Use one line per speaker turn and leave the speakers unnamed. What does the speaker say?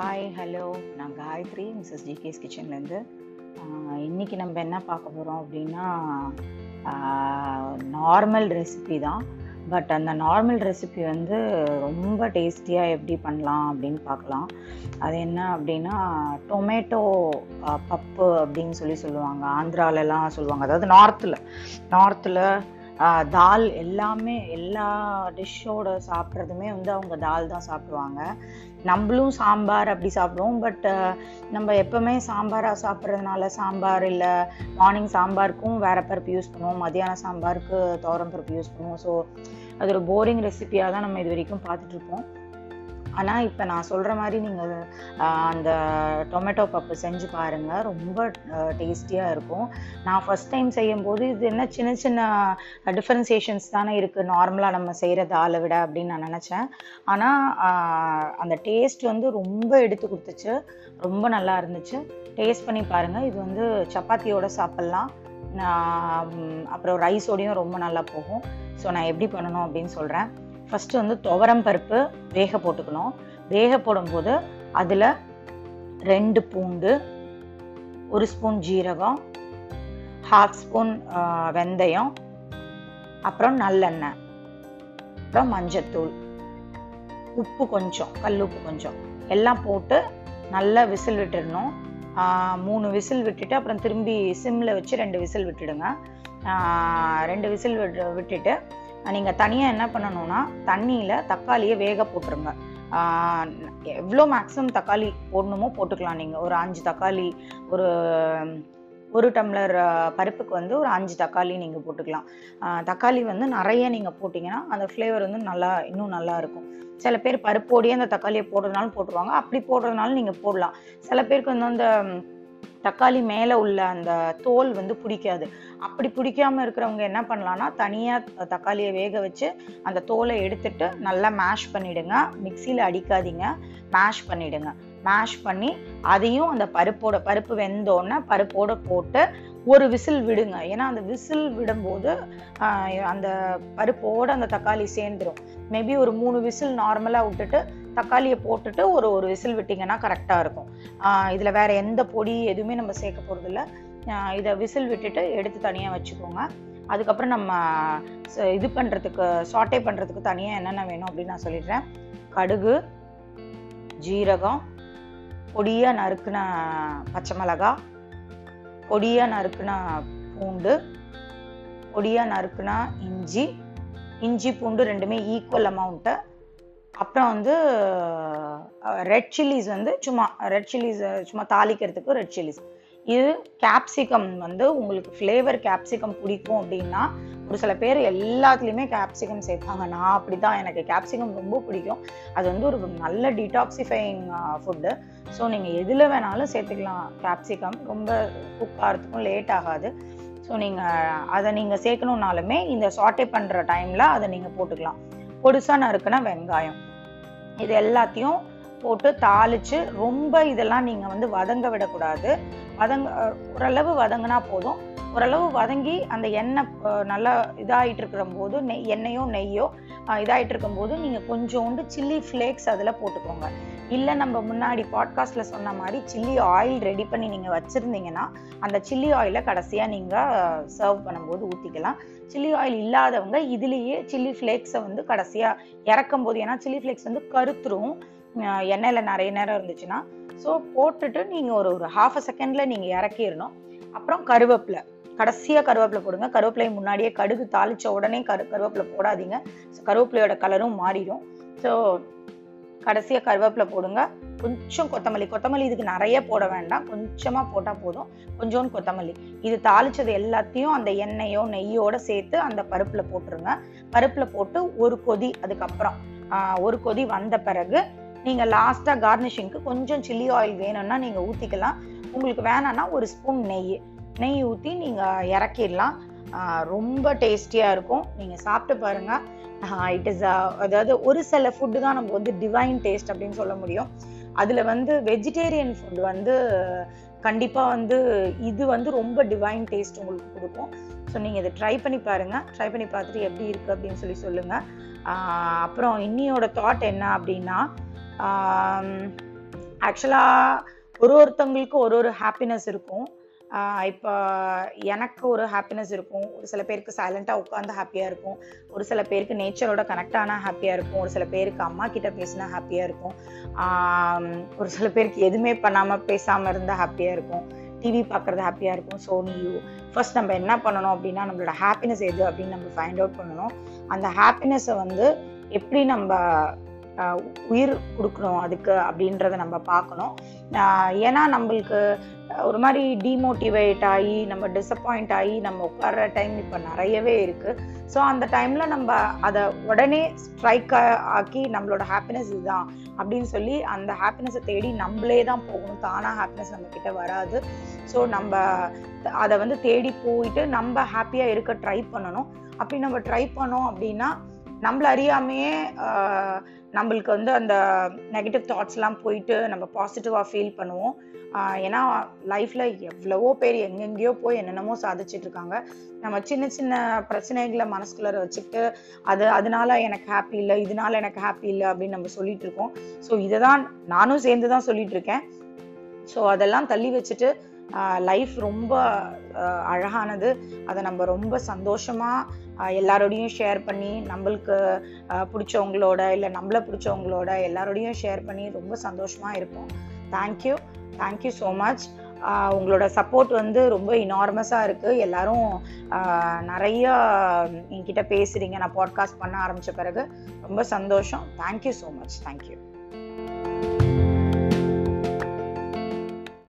Hi hello நான் Gayatri Mrs GK's கிச்சன்லேருந்து இன்றைக்கி நம்ம என்ன பார்க்க போகிறோம் அப்படின்னா நார்மல் ரெசிபி தான். பட் அந்த நார்மல் ரெசிபி வந்து ரொம்ப டேஸ்டியாக எப்படி பண்ணலாம் அப்படின்னு பார்க்கலாம். அது என்ன அப்படின்னா டொமேட்டோ பப்பு அப்படின்னு சொல்லி சொல்லுவாங்க. ஆந்திராலலாம் சொல்லுவாங்க. அதாவது நார்த்தில் நார்த்தில் தால் எல்லாமே எல்லா டிஷ்ஷோட சாப்பிட்றதுமே வந்து அவங்க தால் தான் சாப்பிடுவாங்க. நம்மளும் சாம்பார் அப்படி சாப்பிடுவோம். பட் நம்ம எப்போவுமே சாம்பாராக சாப்பிட்றதுனால சாம்பார் இல்லை மார்னிங் சாம்பாருக்கும் வேற பருப்பு யூஸ் பண்ணுவோம். மதியானம் சாம்பாருக்கு தோரம் பருப்பு யூஸ் பண்ணுவோம். ஸோ அது ஒரு போரிங் ரெசிபியாக தான் நம்ம இது வரைக்கும் பார்த்துட்ருப்போம் ஆனால் இப்போ நான் சொல்கிற மாதிரி நீங்கள் அந்த டொமேட்டோ பப்பு செஞ்சு பாருங்கள் ரொம்ப டேஸ்டியாக இருக்கும். நான் ஃபஸ்ட் டைம் செய்யும்போது இது என்ன சின்ன சின்ன டிஃப்ரென்சியேஷன்ஸ் தானே இருக்குது நார்மலாக நம்ம செய்கிறத ஆளை விட அப்படின்னு நான் நினச்சேன். ஆனால் அந்த டேஸ்ட் வந்து ரொம்ப எடுத்து கொடுத்துச்சு. ரொம்ப நல்லா இருந்துச்சு. டேஸ்ட் பண்ணி பாருங்கள் இது வந்து சப்பாத்தியோடு சாப்பிட்லாம். அப்புறம் ரைஸோடையும் ரொம்ப நல்லா போகும். ஸோ நான் எப்படி பண்ணணும் அப்படின்னு சொல்கிறேன் ஃபஸ்ட்டு வந்து துவரம் பருப்பு வேக போட்டுக்கணும். வேக போடும்போது அதில் ரெண்டு பூண்டு ஒரு ஸ்பூன் ஜீரகம் ஹாஃப் ஸ்பூன் வெந்தயம் அப்புறம் நல்லெண்ணெய் அப்புறம் மஞ்சத்தூள். உப்பு கொஞ்சம் கல் உப்பு கொஞ்சம். எல்லாம் போட்டு நல்லா விசில் விட்டுடணும். மூணு விசில் விட்டுட்டு அப்புறம் திரும்பி சிம்மில் வச்சு ரெண்டு விசில் விட்டுடுங்க. ரெண்டு விசில் விட்டு விட்டுட்டு நீங்கள் தனியாக என்ன பண்ணணும்னா தண்ணியில் தக்காளியை வேக போட்டுருங்க. எவ்வளோ மேக்ஸிமம் தக்காளி போடணுமோ போட்டுக்கலாம் நீங்கள் ஒரு அஞ்சு தக்காளி ஒரு ஒரு டம்ளர் பருப்புக்கு வந்து ஒரு அஞ்சு தக்காளி நீங்கள் போட்டுக்கலாம். தக்காளி வந்து நிறைய நீங்கள் போட்டிங்கன்னா அந்த ஃப்ளேவர் வந்து நல்லா இன்னும் நல்லா இருக்கும். சில பேர் பருப்போடையே அந்த தக்காளியை போடுறதுனாலும் போட்டுருவாங்க. அப்படி போடுறதுனாலும் நீங்கள் போடலாம். சில பேருக்கு வந்து அந்த தக்காளி மேலே உள்ள அந்த தோல் வந்து பிடிக்காது. அப்படி பிடிக்காம இருக்கிறவங்க என்ன பண்ணலான்னா தனியாக தக்காளியை வேக வச்சு அந்த தோலை எடுத்துட்டு நல்லா மேஷ் பண்ணிவிடுங்க மிக்சியில் அடிக்காதீங்க. மேஷ் பண்ணிவிடுங்க மேஷ் பண்ணி அதையும் அந்த பருப்போட பருப்பு வெந்தோடனே பருப்போட போட்டு ஒரு விசில் விடுங்க. ஏன்னா அந்த விசில் விடும்போது அந்த பருப்போட அந்த தக்காளி சேர்ந்துடும் மேபி ஒரு மூணு விசில் நார்மலாக விட்டுட்டு தக்காளியை போட்டுட்டு ஒரு ஒரு விசில் விட்டிங்கன்னா கரெக்டாக இருக்கும். இதில் வேறு எந்த பொடி எதுவுமே நம்ம சேர்க்க போகிறதில்ல இதை விசில் விட்டுட்டு எடுத்து தனியாக வச்சுக்கோங்க. அதுக்கப்புறம் நம்ம இது பண்ணுறதுக்கு சாட்டே பண்ணுறதுக்கு தனியாக என்னென்ன வேணும் அப்படின்னு நான் சொல்லிடுறேன். கடுகு ஜீரகம் பொடியாக நறுக்குன பச்சை மிளகா பொடியாக நறுக்குன பூண்டு பொடியாக நறுக்குனா இஞ்சி இஞ்சி பூண்டு ரெண்டுமே ஈக்குவல் அமௌண்ட்டை அப்புறம் வந்து ரெட் சில்லிஸ் வந்து சும்மா ரெட் சில்லிஸ் சும்மா தாளிக்கிறதுக்கு ரெட் சில்லிஸ் இது கேப்சிகம் வந்து உங்களுக்கு ஃப்ளேவர் கேப்சிகம் பிடிக்கும் அப்படின்னா ஒரு சில பேர் எல்லாத்துலேயுமே கேப்சிகம் சேர்ப்பாங்க. நான் அப்படி தான் எனக்கு கேப்சிகம் ரொம்ப பிடிக்கும். அது வந்து ஒரு நல்ல டீடாக்சிஃபைங் ஃபுட்டு ஸோ நீங்கள் எதில் வேணாலும் சேர்த்துக்கலாம் கேப்சிகம் ரொம்ப குக் ஆகிறதுக்கும் லேட் ஆகாது. ஸோ நீங்கள் அதை நீங்கள் சேர்க்கணுன்னாலுமே இந்த சாட்டே பண்ணுற டைமில் அதை நீங்கள் போட்டுக்கலாம். பொடுசாக நறுக்குனா வெங்காயம். இது எல்லாத்தையும் போட்டு தாளிச்சு ரொம்ப இதெல்லாம் நீங்கள் வந்து வதங்க விடக்கூடாது. வதங்க ஓரளவு வதங்கினா போதும். ஓரளவு வதங்கி அந்த எண்ணெய் நல்லா இதாகிட்டு இருக்கிற போது நெய் எண்ணெயோ நெய்யோ இதாகிட்டு இருக்கும் போது நீங்கள் கொஞ்சோண்டு சில்லி ஃப்ளேக்ஸ் அதில் போட்டுக்கோங்க. இல்லை நம்ம முன்னாடி பாட்காஸ்ட்டில் சொன்ன மாதிரி சில்லி ஆயில் ரெடி பண்ணி நீங்கள் வச்சுருந்தீங்கன்னா அந்த சில்லி ஆயிலை கடைசியாக நீங்கள் சர்வ் பண்ணும்போது ஊற்றிக்கலாம் சில்லி ஆயில் இல்லாதவங்க இதுலேயே சில்லி ஃப்ளேக்ஸை வந்து கடைசியாக இறக்கும் போது ஏன்னா சில்லி ஃப்ளேக்ஸ் வந்து கருத்துரும். எண்ணெயில் நிறைய நேரம் இருந்துச்சுன்னா ஸோ போட்டுட்டு நீங்கள் ஒரு ஒரு ஹாஃப் அ செகண்டில் நீங்கள் இறக்கிடணும். அப்புறம் கருவேப்பிலை. கடைசியாக கருவேப்பிலை போடுங்க. கருவேப்பிலையை முன்னாடியே கடுகு தாளித்த உடனே கரு கருவேப்பிலை போடாதீங்க. ஸோ கருவேப்பிலையோட கலரும் மாறிடும். ஸோ கடைசியாக கருவேப்பிலை போடுங்க. கொஞ்சம் கொத்தமல்லி கொத்தமல்லி இதுக்கு நிறைய போட வேண்டாம். கொஞ்சமாக போட்டால் போதும். கொஞ்சோண்டு கொத்தமல்லி. இது தாளிச்சது எல்லாத்தையும் அந்த எண்ணெயோ நெய்யோட சேர்த்து அந்த பருப்பில் போட்டுருங்க. பருப்பில் போட்டு ஒரு கொதி அதுக்கப்புறம் ஒரு கொதி வந்த பிறகு நீங்கள் லாஸ்ட்டாக கார்னிஷிங்க்கு கொஞ்சம் சில்லி ஆயில் வேணும்னா நீங்கள் ஊற்றிக்கலாம் உங்களுக்கு வேணான்னா ஒரு ஸ்பூன் நெய். நெய் ஊற்றி நீங்கள் இறக்கிடலாம். ரொம்ப டேஸ்டியாக இருக்கும். நீங்கள் சாப்பிட்டு பாருங்கள் இட் இஸ் அதாவது ஒரு சில ஃபுட்டு தான் நம்ம வந்து டிவைன் டேஸ்ட் அப்படின்னு சொல்ல முடியும். அதில் வந்து வெஜிடேரியன் ஃபுட் வந்து கண்டிப்பாக வந்து இது வந்து ரொம்ப டிவைன் டேஸ்ட் உங்களுக்கு கொடுக்கும். ஸோ நீங்கள் இதை ட்ரை பண்ணி பாருங்கள் ட்ரை பண்ணி பார்த்துட்டு எப்படி இருக்குது அப்படின்னு சொல்லி சொல்லுங்கள் அப்புறம் இன்னியோட தாட் என்ன அப்படின்னா ஆக்சுவலாக ஒரு ஒருத்தவங்களுக்கும் ஒரு ஒரு ஹாப்பினஸ் இருக்கும். இப்போ எனக்கு ஒரு ஹாப்பினஸ் இருக்கும். ஒரு சில பேருக்கு சைலண்ட்டாக உட்காந்து ஹாப்பியாக இருக்கும். ஒரு சில பேருக்கு நேச்சரோட கனெக்ட் ஆனால் ஹாப்பியாக இருக்கும். ஒரு சில பேருக்கு அம்மா கிட்ட பேசினா ஹாப்பியாக இருக்கும். ஒரு சில பேருக்கு எதுவுமே பண்ணாமல் பேசாமல் இருந்தால் ஹாப்பியாக இருக்கும். டிவி பார்க்குறது ஹாப்பியாக இருக்கும். ஸோ நியூ ஃபர்ஸ்ட் நம்ம என்ன பண்ணணும் அப்படின்னா நம்மளோட ஹாப்பினஸ் எது அப்படின்னு நம்ம ஃபைண்ட் அவுட் பண்ணணும். அந்த ஹாப்பினஸை வந்து எப்படி நம்ம உயிர் கொடுக்கணும் அதுக்கு அப்படின்றத நம்ம பார்க்கணும். ஏன்னா நம்மளுக்கு ஒரு மாதிரி டிமோட்டிவேட் ஆகி நம்ம டிசப்பாயிண்ட் ஆகி நம்ம உட்கார்ற டைம் இப்போ நிறையவே இருக்குது ஸோ அந்த டைமில் நம்ம அதை உடனே ஸ்ட்ரைக் ஆக்கி நம்மளோட ஹாப்பினஸ் இதுதான் அப்படின்னு சொல்லி அந்த ஹாப்பினஸை தேடி நம்மளே தான் போகணும். தானாக ஹாப்பினஸ் நம்ம வராது. ஸோ நம்ம அதை வந்து தேடி போயிட்டு நம்ம ஹாப்பியாக இருக்க ட்ரை பண்ணணும். அப்படி நம்ம ட்ரை பண்ணோம் அப்படின்னா நம்மள அறியாமையே நம்மளுக்கு வந்து அந்த நெகட்டிவ் தாட்ஸ்லாம் போயிட்டு நம்ம பாசிட்டிவாக ஃபீல் பண்ணுவோம். ஏன்னா லைஃப்பில் எவ்வளவோ பேர் எங்கெங்கேயோ போய் என்னென்னமோ சாதிச்சுட்டு இருக்காங்க. நம்ம சின்ன சின்ன பிரச்சனைகளை மனசுக்குள்ளே வச்சுக்கிட்டு அது அதனால எனக்கு ஹாப்பி இல்லை இதனால எனக்கு ஹாப்பி இல்லை அப்படின்னு நம்ம சொல்லிட்டு இருக்கோம். ஸோ இதை தான் நானும் சேர்ந்து தான் சொல்லிட்டு இருக்கேன். ஸோ அதெல்லாம் தள்ளி வச்சுட்டு லைஃப் ரொம்ப அழகானது. அதை நம்ம ரொம்ப சந்தோஷமாக எல்லாரோடையும் ஷேர் பண்ணி நம்மளுக்கு பிடிச்சவங்களோட இல்லை நம்மளை பிடிச்சவங்களோட எல்லாரோடையும் ஷேர் பண்ணி ரொம்ப சந்தோஷமாக இருப்போம். Thank you thank you so much உங்களோட சப்போர்ட் வந்து ரொம்ப இனார்மஸாக இருக்குது எல்லாரும் நிறைய என்கிட்ட பேசுகிறீங்க நான் பாட்காஸ்ட் பண்ண ஆரம்பித்த பிறகு ரொம்ப சந்தோஷம். Thank you so much thank you